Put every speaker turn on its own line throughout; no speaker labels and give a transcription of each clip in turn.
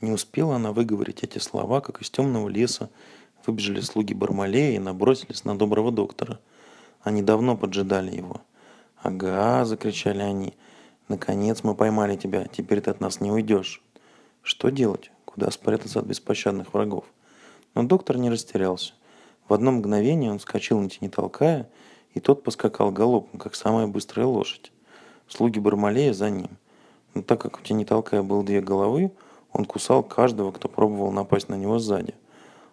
Не успела она выговорить эти слова, как из темного леса выбежали слуги Бармалея и набросились на доброго доктора. Они давно поджидали его. «Ага!» – закричали они. «Наконец мы поймали тебя, теперь ты от нас не уйдешь». Что делать? Куда спрятаться от беспощадных врагов? Но доктор не растерялся. В одно мгновение он вскочил на тени толкая, и тот поскакал галопом, как самая быстрая лошадь. Слуги Бармалея за ним. Но так как у тени толкая было две головы, он кусал каждого, кто пробовал напасть на него сзади,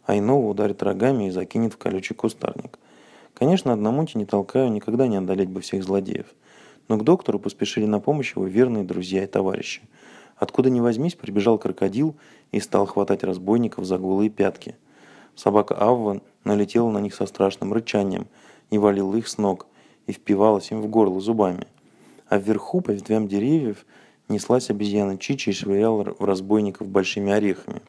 а иного ударит рогами и закинет в колючий кустарник. Конечно, одному не толкаю никогда не одолеть бы всех злодеев. Но к доктору поспешили на помощь его верные друзья и товарищи. Откуда ни возьмись, прибежал крокодил и стал хватать разбойников за голые пятки. Собака Авва налетела на них со страшным рычанием и валила их с ног, и впивалась им в горло зубами. А вверху, по ветвям деревьев, неслась обезьяна Чичи и швыряла в разбойников большими орехами.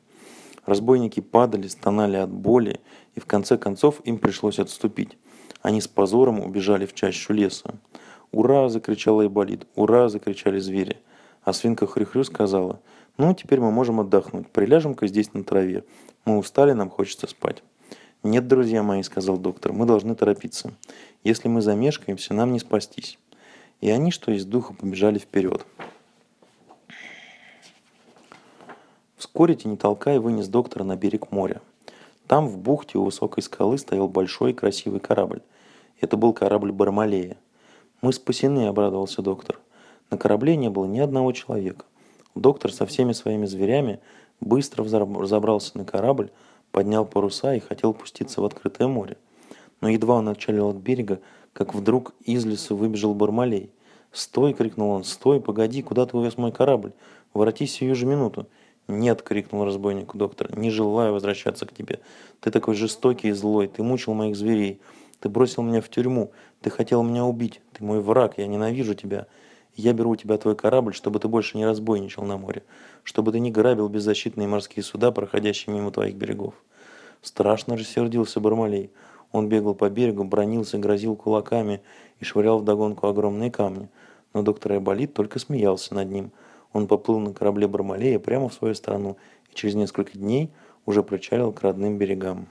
Разбойники падали, стонали от боли, и в конце концов им пришлось отступить. Они с позором убежали в чащу леса. «Ура!» – закричал Айболит. «Ура!» – закричали звери. А свинка Хрюхрю сказала, «Ну, теперь мы можем отдохнуть. Приляжем-ка здесь на траве. Мы устали, нам хочется спать». «Нет, друзья мои», – сказал доктор, – «мы должны торопиться. Если мы замешкаемся, нам не спастись». И они, что из духа, побежали вперед. Вскоре Тенетолкай вынес доктора на берег моря. Там, в бухте у высокой скалы, стоял большой и красивый корабль. Это был корабль Бармалея. «Мы спасены», — обрадовался доктор. На корабле не было ни одного человека. Доктор со всеми своими зверями быстро забрался на корабль, поднял паруса и хотел пуститься в открытое море. Но едва он отчалил от берега, как вдруг из леса выбежал Бармалей. «Стой!» — крикнул он. «Стой! Погоди! Куда ты увез мой корабль? Воротись сию же минуту!» «Нет!» — крикнул разбойнику доктор. «Не желаю возвращаться к тебе. Ты такой жестокий и злой. Ты мучил моих зверей. Ты бросил меня в тюрьму. Ты хотел меня убить. Ты мой враг. Я ненавижу тебя. Я беру у тебя твой корабль, чтобы ты больше не разбойничал на море. Чтобы ты не грабил беззащитные морские суда, проходящие мимо твоих берегов». Страшно рассердился Бармалей. Он бегал по берегу, бронился, грозил кулаками и швырял вдогонку огромные камни. Но доктор Айболит только смеялся над ним – он поплыл на корабле Бармалея прямо в свою страну и через несколько дней уже причалил к родным берегам.